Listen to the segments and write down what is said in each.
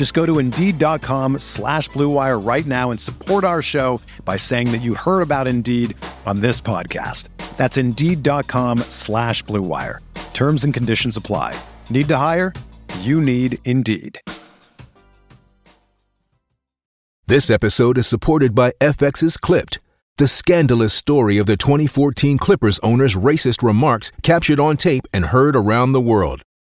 Just go to Indeed.com slash BlueWire right now and support our show by saying that you heard about Indeed on this podcast. That's Indeed.com slash BlueWire. Terms and conditions apply. Need to hire? You need Indeed. This episode is supported by FX's Clipped, the scandalous story of the 2014 Clippers owner's racist remarks captured on tape and heard around the world.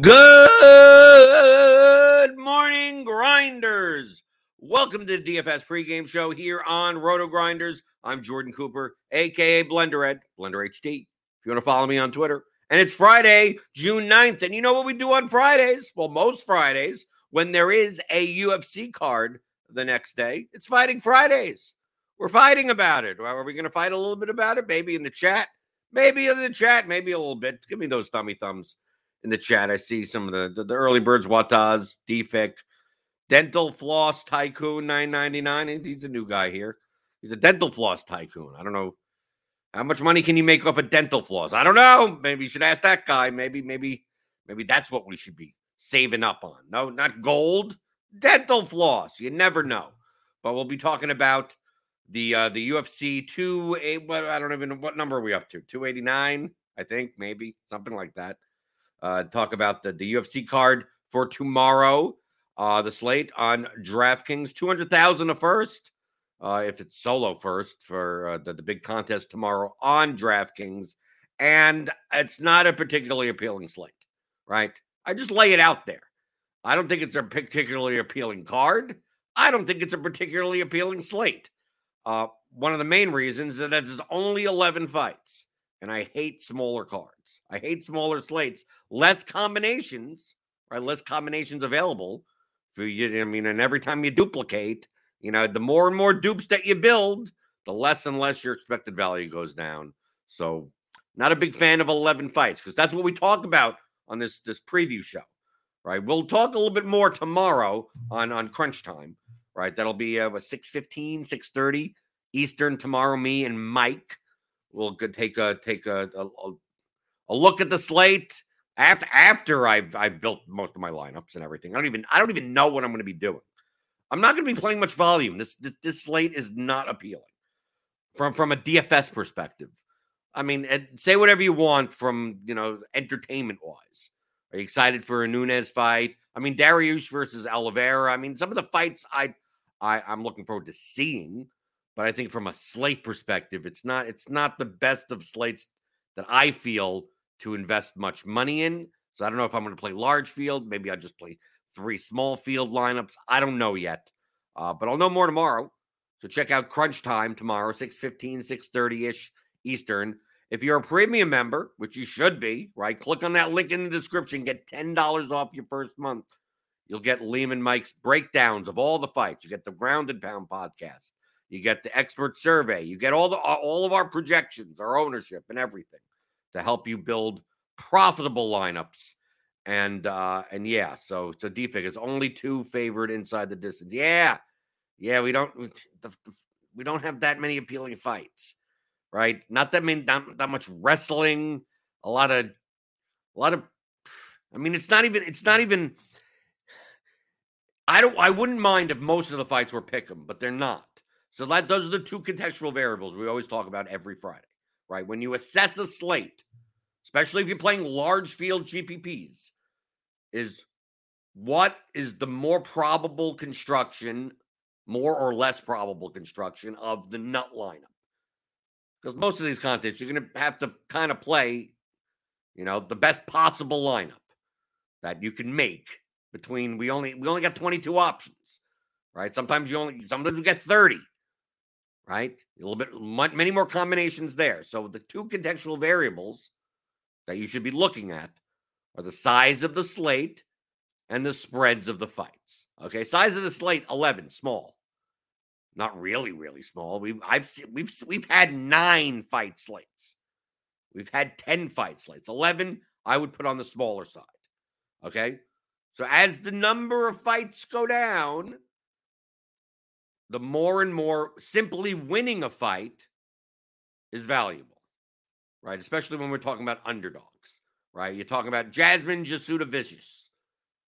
Good morning, grinders. Welcome to the DFS pregame show here on Roto Grinders. I'm Jordan Cooper, aka BlenderEd, Blender HD. If you want to follow me on Twitter. And it's Friday, June 9th. And you know what we do on Fridays? Well, most Fridays, when there is a UFC card the next day, it's Fighting Fridays. We're fighting about it. Are we going to fight a little bit about it? Maybe in the chat. Maybe in the chat. Maybe a little bit. Give me those thummy thumbs in the chat. I see some of the the, the early birds, Wataz, Defik, Dental Floss Tycoon 999. He's a new guy here. He's a dental floss tycoon. I don't know how much money can you make off a of dental floss. I don't know. Maybe you should ask that guy. Maybe, maybe, maybe that's what we should be saving up on. No, not gold, dental floss. You never know. But we'll be talking about the uh the UFC two. What I don't even know what number are we up to. Two eighty nine, I think, maybe something like that uh, talk about the, the UFC card for tomorrow. Uh, the slate on DraftKings, 200,000 a first. Uh, if it's solo first for uh, the, the big contest tomorrow on DraftKings. And it's not a particularly appealing slate, right? I just lay it out there. I don't think it's a particularly appealing card. I don't think it's a particularly appealing slate. Uh, one of the main reasons is that it's only 11 fights and I hate smaller cards. I hate smaller slates, less combinations, right? Less combinations available for you. I mean, and every time you duplicate, you know, the more and more dupes that you build, the less and less your expected value goes down. So, not a big fan of 11 fights because that's what we talk about on this this preview show, right? We'll talk a little bit more tomorrow on on crunch time, right? That'll be uh, 6:15, 6:30 Eastern tomorrow. Me and Mike we'll take a take a, a, a look at the slate after after I've I've built most of my lineups and everything. I don't even I don't even know what I'm going to be doing. I'm not going to be playing much volume. This this this slate is not appealing from from a DFS perspective. I mean, say whatever you want from you know entertainment wise. Are you excited for a Nunes fight? I mean, Dariush versus Oliveira. I mean, some of the fights I, I I'm looking forward to seeing. But I think from a slate perspective, it's not it's not the best of slates that I feel to invest much money in. So I don't know if I'm going to play large field. Maybe I'll just play three small field lineups. I don't know yet. Uh, but I'll know more tomorrow. So check out Crunch Time tomorrow, 6:15, 6:30-ish Eastern. If you're a premium member, which you should be, right? Click on that link in the description, get $10 off your first month. You'll get Liam and Mike's breakdowns of all the fights. You get the Ground and Pound podcast. You get the expert survey. You get all the all of our projections, our ownership, and everything to help you build profitable lineups. And uh and yeah, so so DFIG is only two favored inside the distance. Yeah, yeah, we don't we don't have that many appealing fights, right? Not that many, not that much wrestling. A lot of, a lot of. I mean, it's not even. It's not even. I don't. I wouldn't mind if most of the fights were pick 'em, but they're not. So that those are the two contextual variables we always talk about every Friday, right? When you assess a slate, especially if you're playing large field GPPs, is what is the more probable construction more or less probable construction of the nut lineup. Because most of these contests, you're going to have to kind of play, you know, the best possible lineup that you can make between we only we only got 22 options, right? Sometimes you only sometimes we get 30, right? A little bit many more combinations there. So the two contextual variables that you should be looking at are the size of the slate and the spreads of the fights. Okay, size of the slate 11, small. Not really, really small. We've I've we've we've had nine fight slates. We've had 10 fight slates. 11, I would put on the smaller side. Okay. So as the number of fights go down, the more and more simply winning a fight is valuable, right? Especially when we're talking about underdogs, right? You're talking about Jasmine Jasudavicius,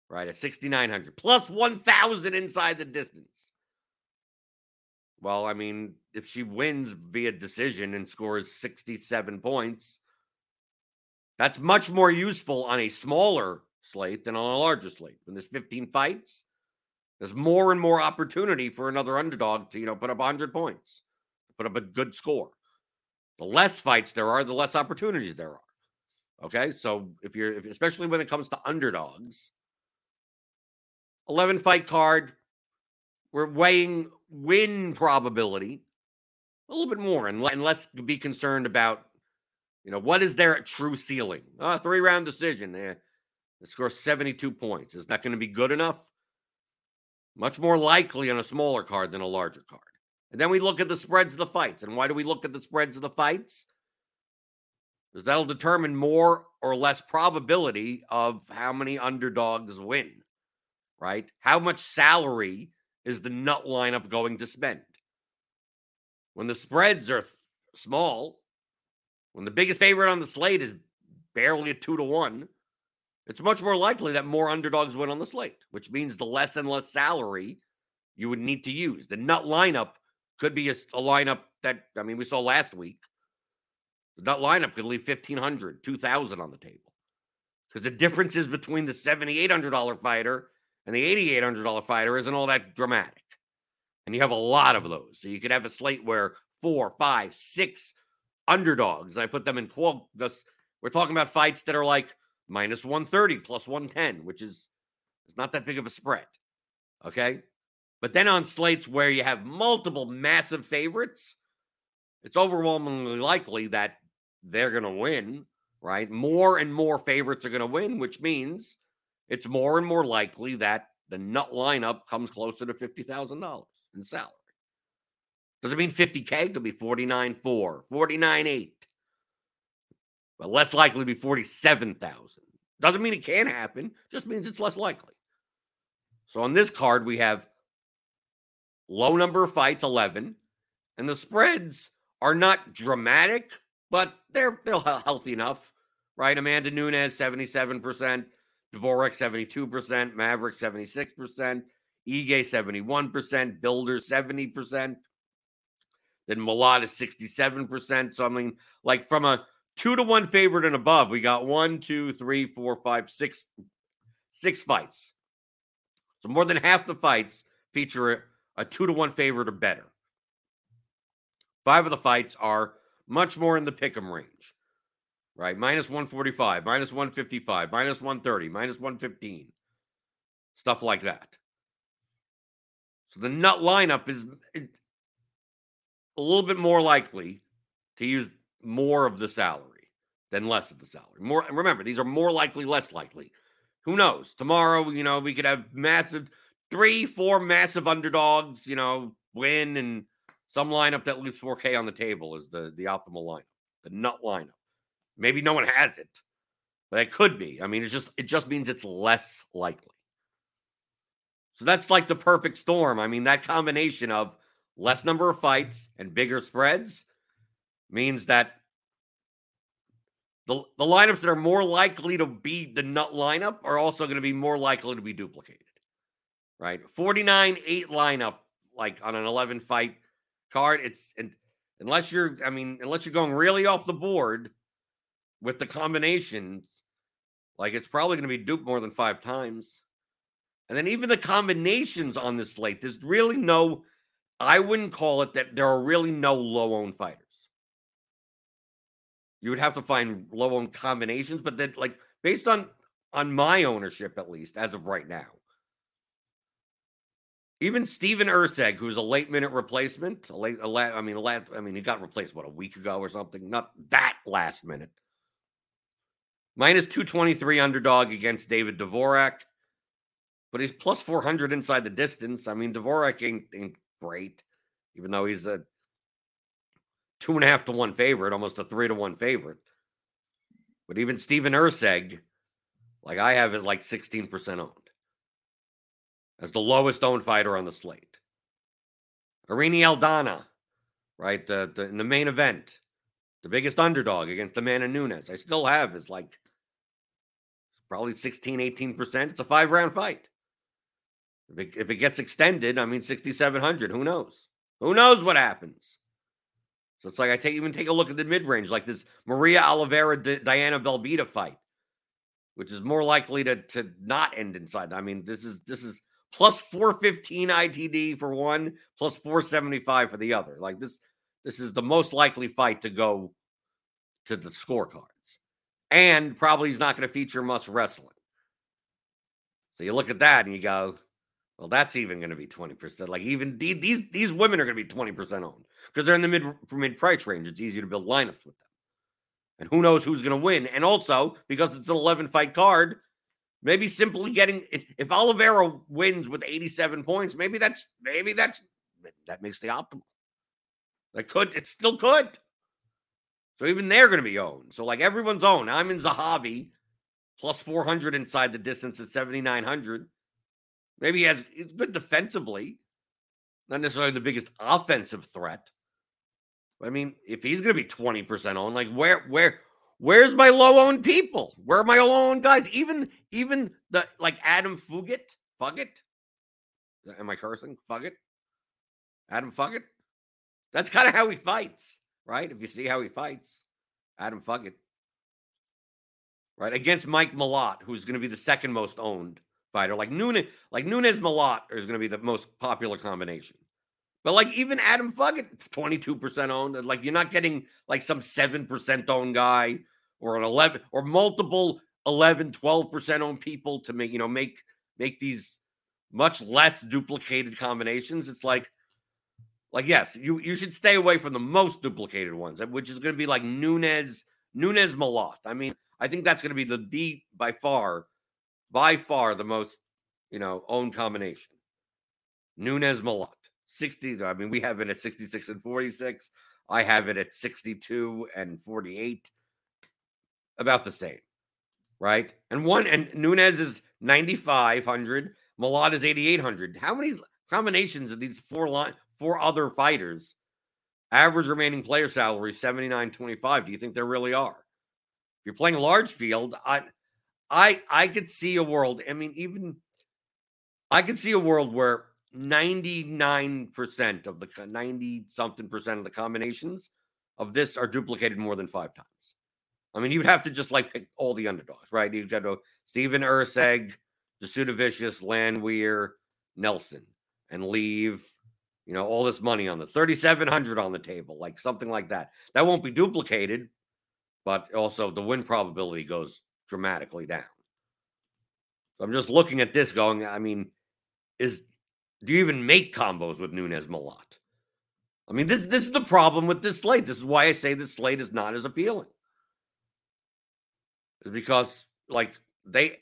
right? At 6,900 plus 1,000 inside the distance. Well, I mean, if she wins via decision and scores 67 points, that's much more useful on a smaller slate than on a larger slate. When there's 15 fights, there's more and more opportunity for another underdog to, you know, put up 100 points, put up a good score. The less fights there are, the less opportunities there are. Okay, so if you're, if, especially when it comes to underdogs, 11 fight card, we're weighing win probability a little bit more and, and let's be concerned about you know what is their true ceiling uh, three round decision eh, it scores 72 points is that going to be good enough much more likely on a smaller card than a larger card. And then we look at the spreads of the fights. And why do we look at the spreads of the fights? Because that'll determine more or less probability of how many underdogs win right? How much salary is the nut lineup going to spend? When the spreads are small, when the biggest favorite on the slate is barely a two to one, it's much more likely that more underdogs win on the slate, which means the less and less salary you would need to use. The nut lineup could be a, a lineup that, I mean, we saw last week. The nut lineup could leave 1500 2000 on the table. Because the differences between the $7,800 fighter and the $8,800 fighter isn't all that dramatic. And you have a lot of those. So you could have a slate where four, five, six underdogs, I put them in quote, we're talking about fights that are like minus 130 plus 110, which is it's not that big of a spread. Okay. But then on slates where you have multiple massive favorites, it's overwhelmingly likely that they're going to win, right? More and more favorites are going to win, which means it's more and more likely that the nut lineup comes closer to $50,000 in salary. Does it mean 50K? It could be 49 4, 49 8. But less likely to be 47,000. Doesn't mean it can't happen, just means it's less likely. So on this card, we have low number of fights, 11, and the spreads are not dramatic, but they're, they're healthy enough, right? Amanda Nunes, 77%. Dvorak 72%, Maverick 76%, Ige 71%, Bilder 70%. Then Malott is 67%. So I mean, like from a two to one favorite and above, we got one, two, three, four, five, six, six fights. So more than half the fights feature a two to one favorite or better. Five of the fights are much more in the pick'em range right? Minus 145, minus 155, minus 130, minus 115, stuff like that. So the nut lineup is a little bit more likely to use more of the salary than less of the salary. More remember, these are more likely, less likely. Who knows? Tomorrow, you know, we could have massive three, four massive underdogs, you know, win and some lineup that leaves 4K on the table is the the optimal lineup, the nut lineup. Maybe no one has it, but it could be. I mean, it's just it just means it's less likely. So that's like the perfect storm. I mean, that combination of less number of fights and bigger spreads means that the, the lineups that are more likely to be the nut lineup are also going to be more likely to be duplicated. Right? 49 8 lineup, like on an 11 fight card. It's and unless you're, I mean, unless you're going really off the board with the combinations, like it's probably going to be duped more than five times. And then even the combinations on this slate, there's really no, I wouldn't call it that there are really no low owned fighters. You would have to find low owned combinations, but then like based on on my ownership at least as of right now. Even Steven Erceg, who's a late minute replacement, a late, a la- I mean, a last, I mean, he got replaced what a week ago or something. Not that last minute. Minus two twenty three underdog against David Dvorak, but he's plus four hundred inside the distance. I mean, Dvorak ain't, ain't great, even though he's a two and a half to one favorite, almost a three to one favorite. But even Steven Erceg, like I have, is like 16% owned as the lowest owned fighter on the slate. Irene Aldana, right? The, the, in the main event, the biggest underdog against Amanda Nunes. I still have is like probably 16, 18%. It's a five round fight. If it, if it gets extended, I mean, 6,700, who knows? Who knows what happens? So it's like I take even take a look at the mid range, like this Maria Oliveira D- Diana Belbita fight, which is more likely to to not end inside. I mean, this is this is plus 415 ITD for one, plus 475 for the other. Like this, this is the most likely fight to go to the scorecards. And probably is not going to feature much wrestling. So you look at that and you go, well, that's even going to be 20%. Like even these these women are going to be 20% owned because they're in the mid mid price range. It's easier to build lineups with them. And who knows who's going to win? And also because it's an 11 fight card, maybe simply getting if, Oliveira wins with 87 points, maybe that's maybe that's that makes the optimal. That could it still could. So even they're going to be owned. So like everyone's owned. I'm in Zahabi plus 400 inside the distance at 7900. Maybe he has he's good defensively, not necessarily the biggest offensive threat. I mean, if he's going to be 20% on, like where where where's my low owned people? Where are my low owned guys? Even even the like Adam Fugitt, Fugitt. Am I cursing? Fugitt? Adam Fugitt? That's kind of how he fights, right? If you see how he fights, Adam Fugitt. Right? Against Mike Malott, who's going to be the second most owned fighter. Like Nunes, like Nunes Malott is going to be the most popular combination. But like even Adam Fugitt, 22% owned. Like you're not getting like some 7% owned guy or an 11 or multiple 11, 12% owned people to make, you know, make make these much less duplicated combinations. It's like like yes, you you should stay away from the most duplicated ones, which is going to be like Nunes, Nunes Malott. I mean, I think that's going to be the the by far by far the most, you know, owned combination. Nunes Malott, 60. I mean, we have it at 66 and 46. I have it at 62 and 48. About the same, right? And one, and Nunes is 9,500. Malott is 8,800. How many combinations of these four line, four other fighters? Average remaining player salary 79.25. Do you think there really are? If you're playing large field, I I I could see a world. I mean, even I could see a world where 99% of the 90 something percent of the combinations of this are duplicated more than five times. I mean, you'd have to just like pick all the underdogs, right? You've got to Steven Erceg, Jasudavicius, Landwehr, Nelson, and leave, you know, all this money on the 3,700 on the table, like something like that. That won't be duplicated, but also the win probability goes dramatically down. So I'm just looking at this going, I mean, is do you even make combos with Nunes Malott? I mean, this this is the problem with this slate. This is why I say this slate is not as appealing. Is because like they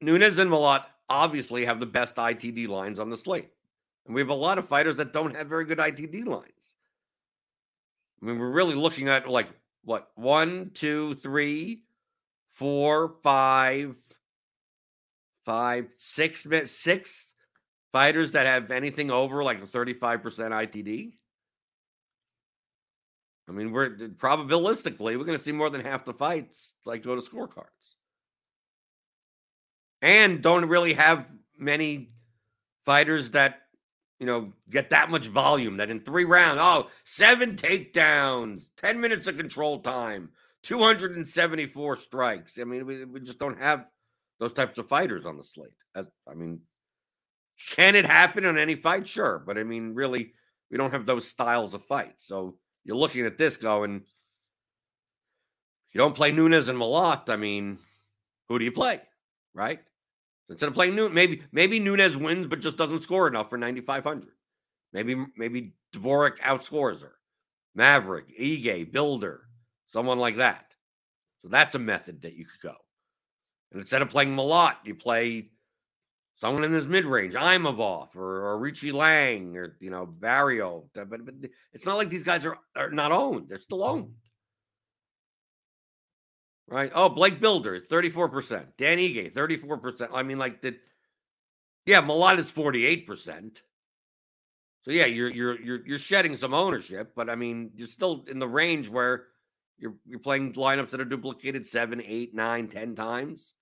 Nunes and Malott obviously have the best ITD lines on the slate. And we have a lot of fighters that don't have very good ITD lines. I mean, we're really looking at like what one, two, three, four, five, five, six, six fighters that have anything over like a 35% ITD. I mean, we're probabilistically, we're going to see more than half the fights like go to scorecards. And don't really have many fighters that, you know, get that much volume that in three rounds, oh, seven takedowns, 10 minutes of control time, 274 strikes. I mean, we, we just don't have those types of fighters on the slate. As I mean, can it happen on any fight? Sure. But I mean, really, we don't have those styles of fights. So you're looking at this going, you don't play Nunes and Malott. I mean, who do you play? Right? Instead of playing Nunes, maybe maybe Nunes wins, but just doesn't score enough for 9,500. Maybe maybe Dvorak outscores her. Maverick, Ige, Bilder, someone like that. So that's a method that you could go. And instead of playing Malott, you play someone in this mid range, Imavov or, or Richie Lang or you know Barriault. But, but it's not like these guys are, are not owned; they're still owned. Right? Oh, Blake Bilder, 34%. Dan Ige, 34%. I mean, like the yeah, Malott is 48%. So yeah, you're you're you're you're shedding some ownership, but I mean, you're still in the range where you're you're playing lineups that are duplicated seven, eight, nine, ten times.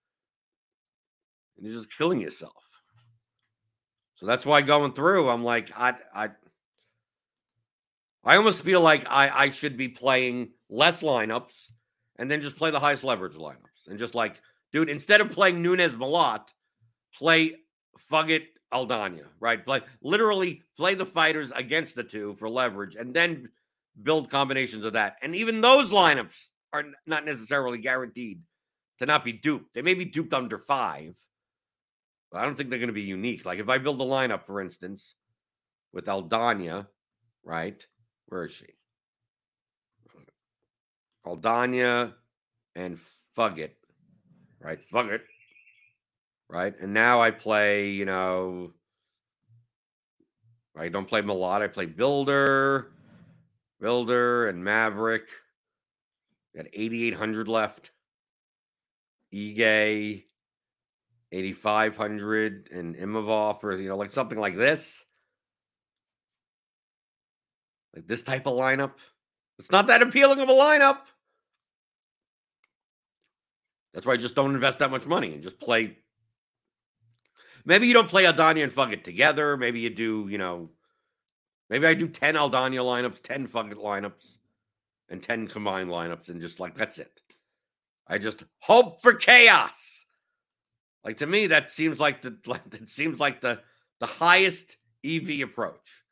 And you're just killing yourself. So that's why going through, I'm like, I I I almost feel like I, I should be playing less lineups and then just play the highest leverage lineups. And just like, dude, instead of playing Nunes Malott, play Fugitt Aldana, right? Play literally play the fighters against the two for leverage and then build combinations of that. And even those lineups are not necessarily guaranteed to not be duped. They may be duped under five, but I don't think they're going to be unique. Like if I build a lineup, for instance, with Aldana, right? Where is she? Aldana and Fugitt, right? Fugitt, right? And now I play, you know, I don't play Malott. I play Bilder, Bilder, and Maverick. Got 8,800 left. Ige, 8,500 and Imavov or, you know, like something like this. Like this type of lineup. It's not that appealing of a lineup. That's why I just don't invest that much money and just play. Maybe you don't play Aldana and Fugitt together. Maybe you do, you know, maybe I do 10 Aldana lineups, 10 Fugitt lineups, and 10 combined lineups, and just like that's it. I just hope for chaos. Like to me, that seems like the like, that seems like the the highest EV approach.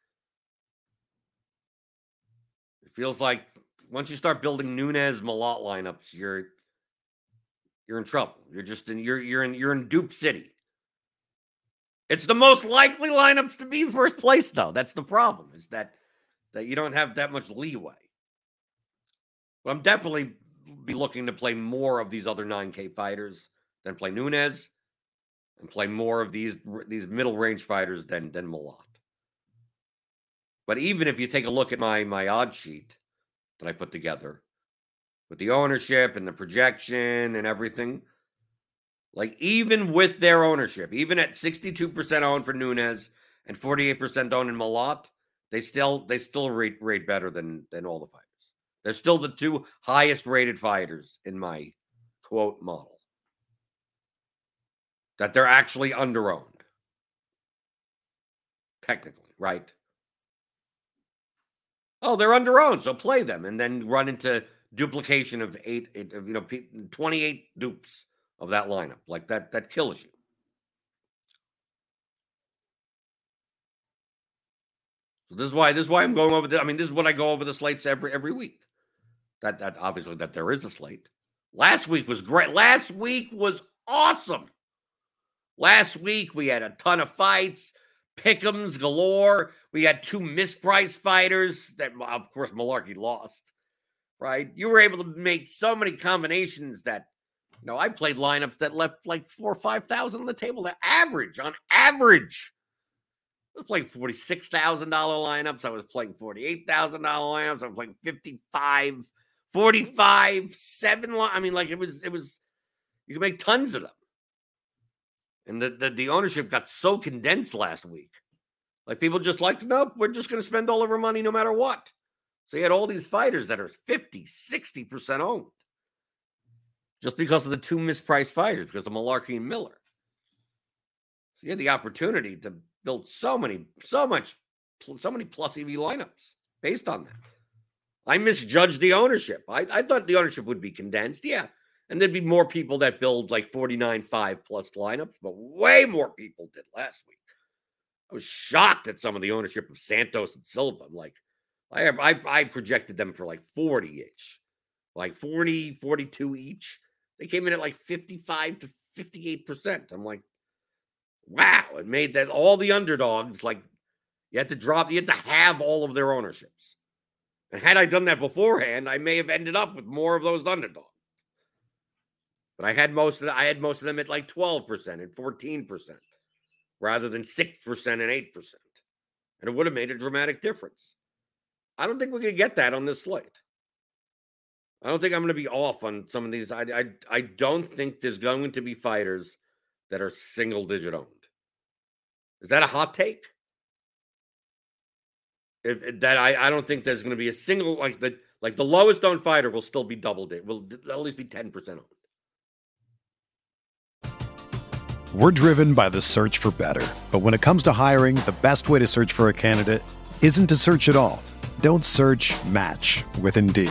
It feels like once you start building Nunes Malott lineups, you're you're in trouble. You're just in you're you're in you're in dupe city. It's the most likely lineups to be first place, though. That's the problem, is that that you don't have that much leeway. But I'm definitely be looking to play more of these other 9K fighters than play Nunes and play more of these these middle range fighters than than Malott. But even if you take a look at my my odd sheet that I put together with the ownership and the projection and everything, like even with their ownership, even at 62% owned for Nunes and 48% owned in Malott, they still they still rate rate better than than all the fighters. They're still the two highest rated fighters in my quote model that they're actually underowned. Technically, right? Oh, they're underowned, so play them and then run into duplication of eight, eight you know, 28 dupes of that lineup. Like that, that kills you. So this is why this is why I'm going over the. I mean, this is what I go over the slates every every week. That that obviously that there is a slate. Last week was great. Last week was awesome. Last week, we had a ton of fights, pick'ems galore. We had two mispriced fighters that, of course, Mullarkey lost, right? You were able to make so many combinations that, No, I played lineups that left like four or five thousand on the table. The average, on average. I was playing forty-six thousand dollar lineups. I was playing forty-eight thousand dollar lineups. I was playing 55, 45, seven. I mean, like it was, it was. You can make tons of them. And the, the the ownership got so condensed last week. Like people just like, nope, we're just going to spend all of our money no matter what. So you had all these fighters that are 50, 60% owned just because of the two mispriced fighters, because of Mullarkey and Miller. So you had the opportunity to build so many, so much, so many plus EV lineups based on that. I misjudged the ownership. I, I thought the ownership would be condensed. Yeah. And there'd be more people that build like 49 5 plus lineups, but way more people did last week. I was shocked at some of the ownership of Santos and Silva. I'm like, I, I, I projected them for like 40 ish, like 40, 42 each. They came in at like 55 to 58%. I'm like, wow, it made that all the underdogs like you had to drop, you had to have all of their ownerships. And had I done that beforehand, I may have ended up with more of those underdogs. But I had most of the, I had most of them at like 12% and 14% rather than 6% and 8%. And it would have made a dramatic difference. I don't think we're going to get that on this slate. I don't think I'm going to be off on some of these. I, I, I don't think there's going to be fighters that are single digit owned. Is that a hot take? If, that I, I don't think there's going to be a single like the like the lowest owned fighter will still be double digit. Will at least be ten percent owned. We're driven by the search for better. But when it comes to hiring, the best way to search for a candidate isn't to search at all. Don't search match with Indeed.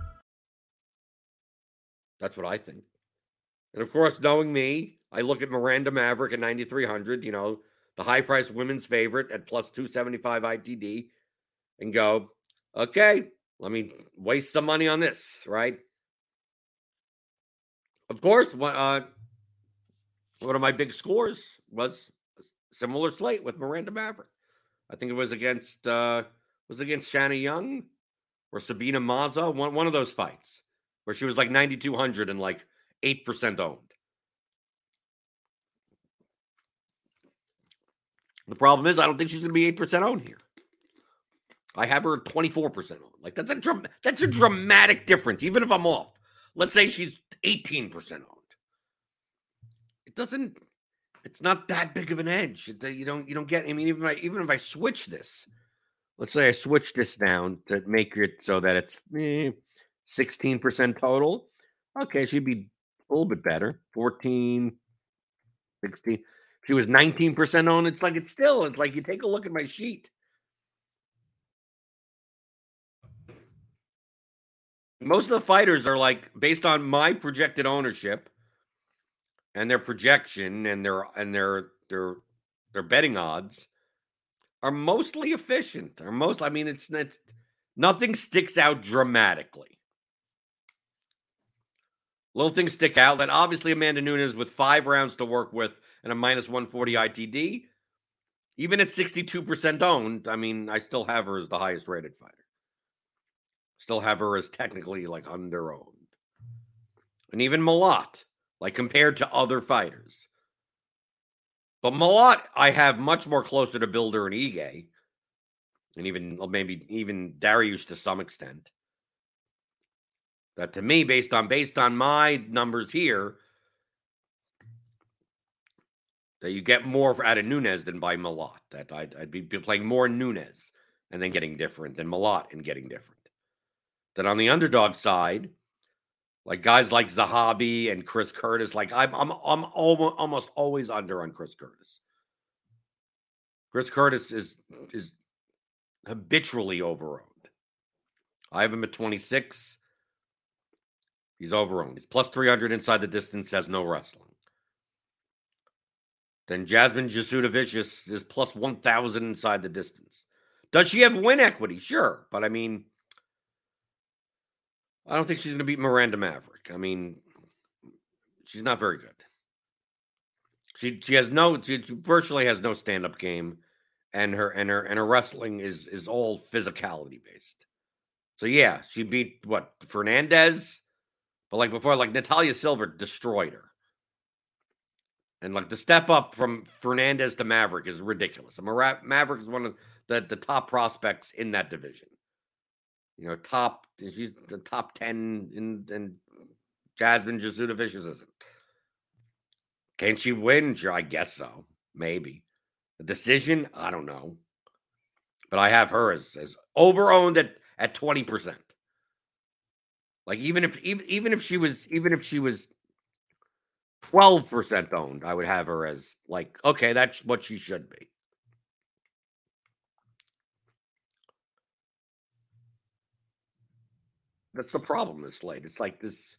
That's what I think. And of course, knowing me, I look at Miranda Maverick at 9,300, you know, the high priced women's favorite at plus 275 ITD, and go, okay, let me waste some money on this, right? Of course, uh, one of my big scores was similar slate with Miranda Maverick. I think it was against uh was against Shanna Young or Sabina Mazo, one, one of those fights where she was like 9,200 and like 8% owned. The problem is, I don't think she's going to be 8% owned here. I have her 24% owned. Like that's a dram- that's a dramatic difference, even if I'm off. Let's say she's 18% owned. It doesn't. It's not that big of an edge. It, you don't. You don't get. I mean, even if I, even if I switch this, let's say I switch this down to make it so that it's eh, 16% total. Okay, she'd be a little bit better. 14, 16. She was 19% owned. It's like it's still, it's like you take a look at my sheet. Most of the fighters are like based on my projected ownership and their projection and their and their their their betting odds are mostly efficient. Are most I mean it's it's nothing sticks out dramatically. Little things stick out that obviously Amanda Nunes with five rounds to work with and a minus 140 ITD, even at 62% owned, I mean, I still have her as the highest rated fighter. Still have her as technically like under owned. And even Malott, like compared to other fighters. But Malott, I have much more closer to Bilder and Ige, and even maybe even Dariush to some extent. To me, based on based on my numbers here, that you get more out of Nunes than by Malott. That I'd, I'd be playing more Nunes and then getting different than Malott and getting different. That on the underdog side, like guys like Zahabi and Chris Curtis, like I'm I'm I'm almost almost always under on Chris Curtis. Chris Curtis is is habitually overowned. I have him at 26. He's overowned. He's plus 300 inside the distance, has no wrestling. Then Jasmine Jasudavicius is plus 1,000 inside the distance. Does she have win equity? Sure. But I mean, I don't think she's going to beat Miranda Maverick. I mean, she's not very good. She she has no she virtually has no stand up game, and her and her and her wrestling is is all physicality based. So yeah, she beat what Fernandez, but like before, like Natalia Silva destroyed her. And like the step up from Fernandez to Maverick is ridiculous. I mean, Maverick is one of the, the top prospects in that division. You know, top she's the top ten in and Jasmine Jasudavicius isn't. Can she win? Sure, I guess so. Maybe. A decision? I don't know. But I have her as, as overowned at, at 20%. Like even if even even if she was even if she was 12% owned, I would have her as like, okay, that's what she should be. That's the problem this late. It's like this.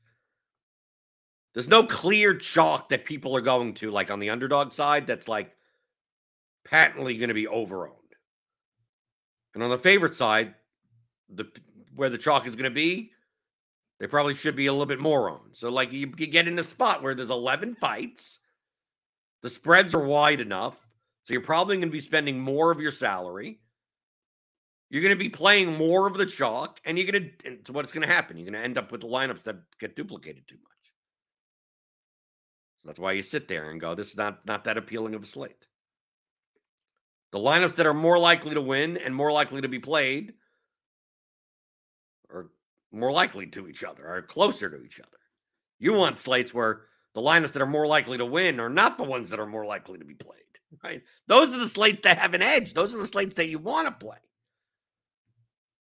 There's no clear chalk that people are going to, like on the underdog side, that's like patently going to be overowned. And on the favorite side, the where the chalk is going to be, they probably should be a little bit more on. So, like, you, get in a spot where there's 11 fights, the spreads are wide enough. So, you're probably going to be spending more of your salary. You're going to be playing more of the chalk, and you're going to, so what's going to happen? You're going to end up with the lineups that get duplicated too much. So that's why you sit there and go, this is not, not that appealing of a slate. The lineups that are more likely to win and more likely to be played more likely to each other, are closer to each other. You mm-hmm. want slates where the lineups that are more likely to win are not the ones that are more likely to be played, right? Those are the slates that have an edge. Those are the slates that you want to play.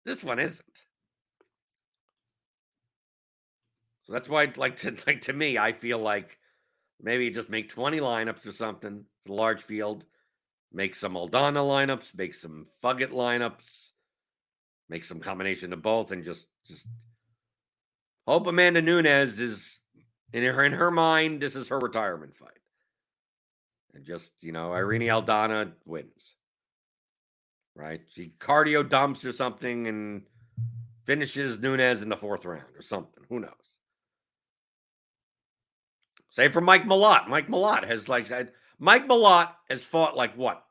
This one isn't. So that's why, like to like to me, I feel like maybe just make 20 lineups or something, The large field, make some Aldana lineups, make some Fugitt lineups, make some combination of both and just just hope Amanda Nunes is in her in her mind, this is her retirement fight. And just, you know, Irene Aldana wins. Right? She cardio dumps or something and finishes Nunes in the fourth round or something. Who knows? Same for Mike Malott. Mike Malott has like Mike Malott has fought like what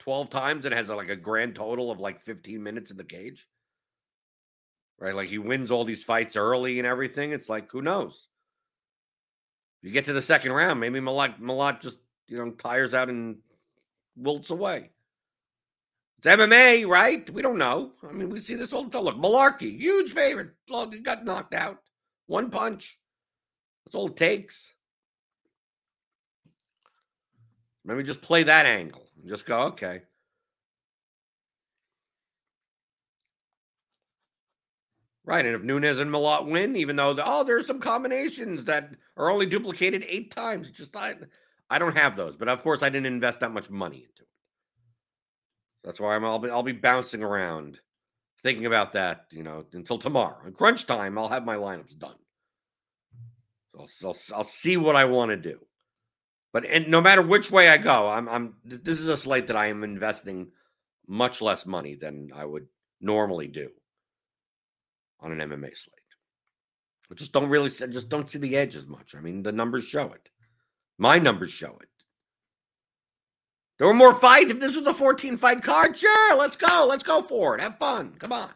12 times and has like a grand total of like 15 minutes in the cage right? Like he wins all these fights early and everything. It's like, who knows? You get to the second round, maybe Malott just, you know, tires out and wilts away. It's MMA, right? We don't know. I mean, we see this all the time. Look, Mullarkey, huge favorite. Got knocked out. One punch. That's all it takes. Maybe just play that angle and just go, okay. Right. And if Nunes and Malott win, even though, the, oh, there's some combinations that are only duplicated eight times, just I, I don't have those. But of course, I didn't invest that much money into it. That's why I'm, I'll be, I'll be bouncing around thinking about that, you know, until tomorrow. At crunch time, I'll have my lineups done. So I'll, I'll, I'll see what I want to do. But and no matter which way I go, I'm, I'm, this is a slate that I am investing much less money than I would normally do on an MMA slate. I just don't really just don't see the edge as much. I mean, the numbers show it. My numbers show it. There were more fights. If this was a 14 fight card, sure, let's go. Let's go for it. Have fun. Come on.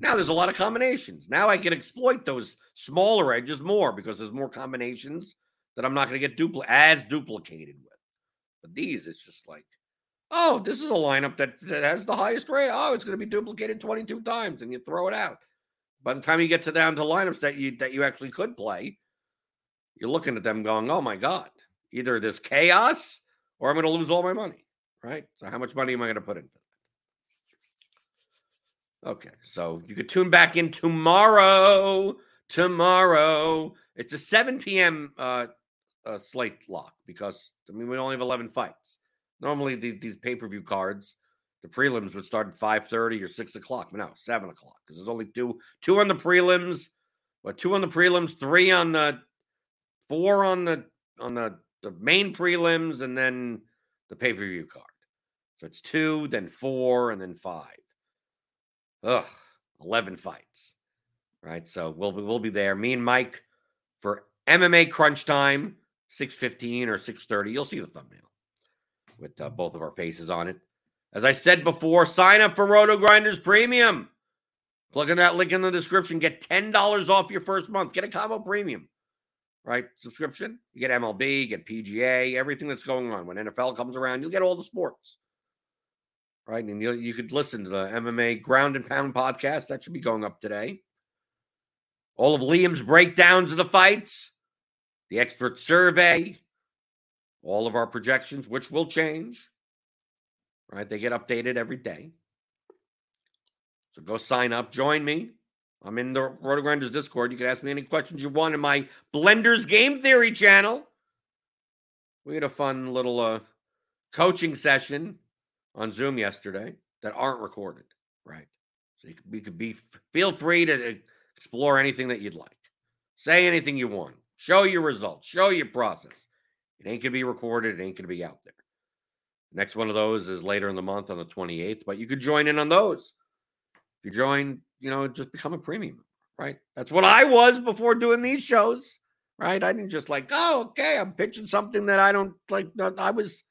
Now there's a lot of combinations. Now I can exploit those smaller edges more because there's more combinations that I'm not going to get as duplicated with. But these, it's just like, oh, this is a lineup that, that has the highest rate. Oh, it's going to be duplicated 22 times, and you throw it out. By the time you get to down to lineups that you that you actually could play, you're looking at them going, oh my God, either this chaos or I'm going to lose all my money, right? So how much money am I going to put in? Okay, so you could tune back in tomorrow. Tomorrow, it's a 7 p.m. Uh, uh, slate lock because I mean we only have 11 fights. Normally the, these pay per view cards, the prelims would start at 5:30 or 6 o'clock. But now 7 o'clock because there's only two two on the prelims, but two on the prelims, three on the four on the on the the main prelims, and then the pay per view card. So it's two, then four, and then five. Ugh, 11 fights. Right. So we'll be, we'll be there. Me and Mike for MMA Crunch Time, 615 or 630. You'll see the thumbnail with uh, both of our faces on it. As I said before, sign up for Roto Grinders Premium. Click on that link in the description. Get $10 off your first month. Get a combo premium, right? Subscription. You get MLB, you get PGA, everything that's going on. When NFL comes around, you'll get all the sports right? And you you could listen to the MMA Ground and Pound podcast that should be going up today. All of Liam's breakdowns of the fights, the expert survey, all of our projections, which will change. Right? They get updated every day. So go sign up, join me. I'm in the Roto Grinders Discord. You can ask me any questions you want in my Blenders Game Theory channel. We had a fun little uh, coaching session on Zoom yesterday that aren't recorded, right? So you could, you could be feel free to explore anything that you'd like, say anything you want, show your results, show your process. It ain't gonna be recorded. It ain't gonna be out there. Next one of those is later in the month on the 28th, but you could join in on those. If you join, you know, just become a premium, right? That's what I was before doing these shows, right? I didn't just like, oh, okay, I'm pitching something that I don't like. I was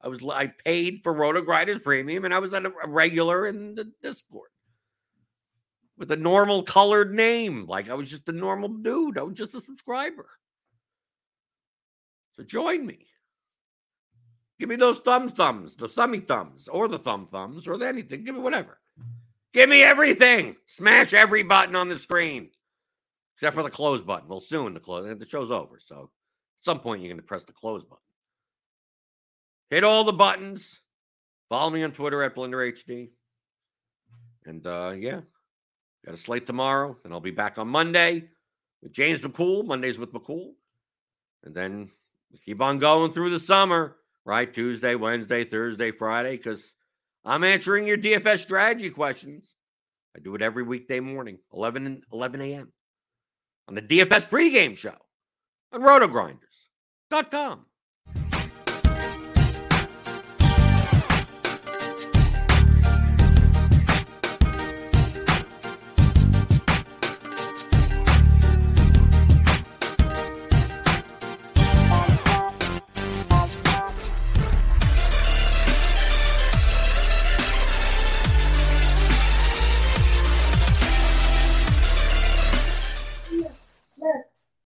I was I paid for Roto Grinders Premium, and I was a regular in the Discord with a normal colored name. Like I was just a normal dude. I was just a subscriber. So join me. Give me those thumb thumbs, the thummy thumbs, or the thumb thumbs, or anything. Give me whatever. Give me everything. Smash every button on the screen, except for the close button. Well, soon the close. The show's over, so at some point you're going to press the close button. Hit all the buttons. Follow me on Twitter at BlenderHD. And uh, yeah, got a slate tomorrow. Then I'll be back on Monday with James McCool. Mondays with McCool. And then we keep on going through the summer, right? Tuesday, Wednesday, Thursday, Friday, because I'm answering your DFS strategy questions. I do it every weekday morning, 11, 11 a.m. on the DFS pregame show on rotogrinders.com.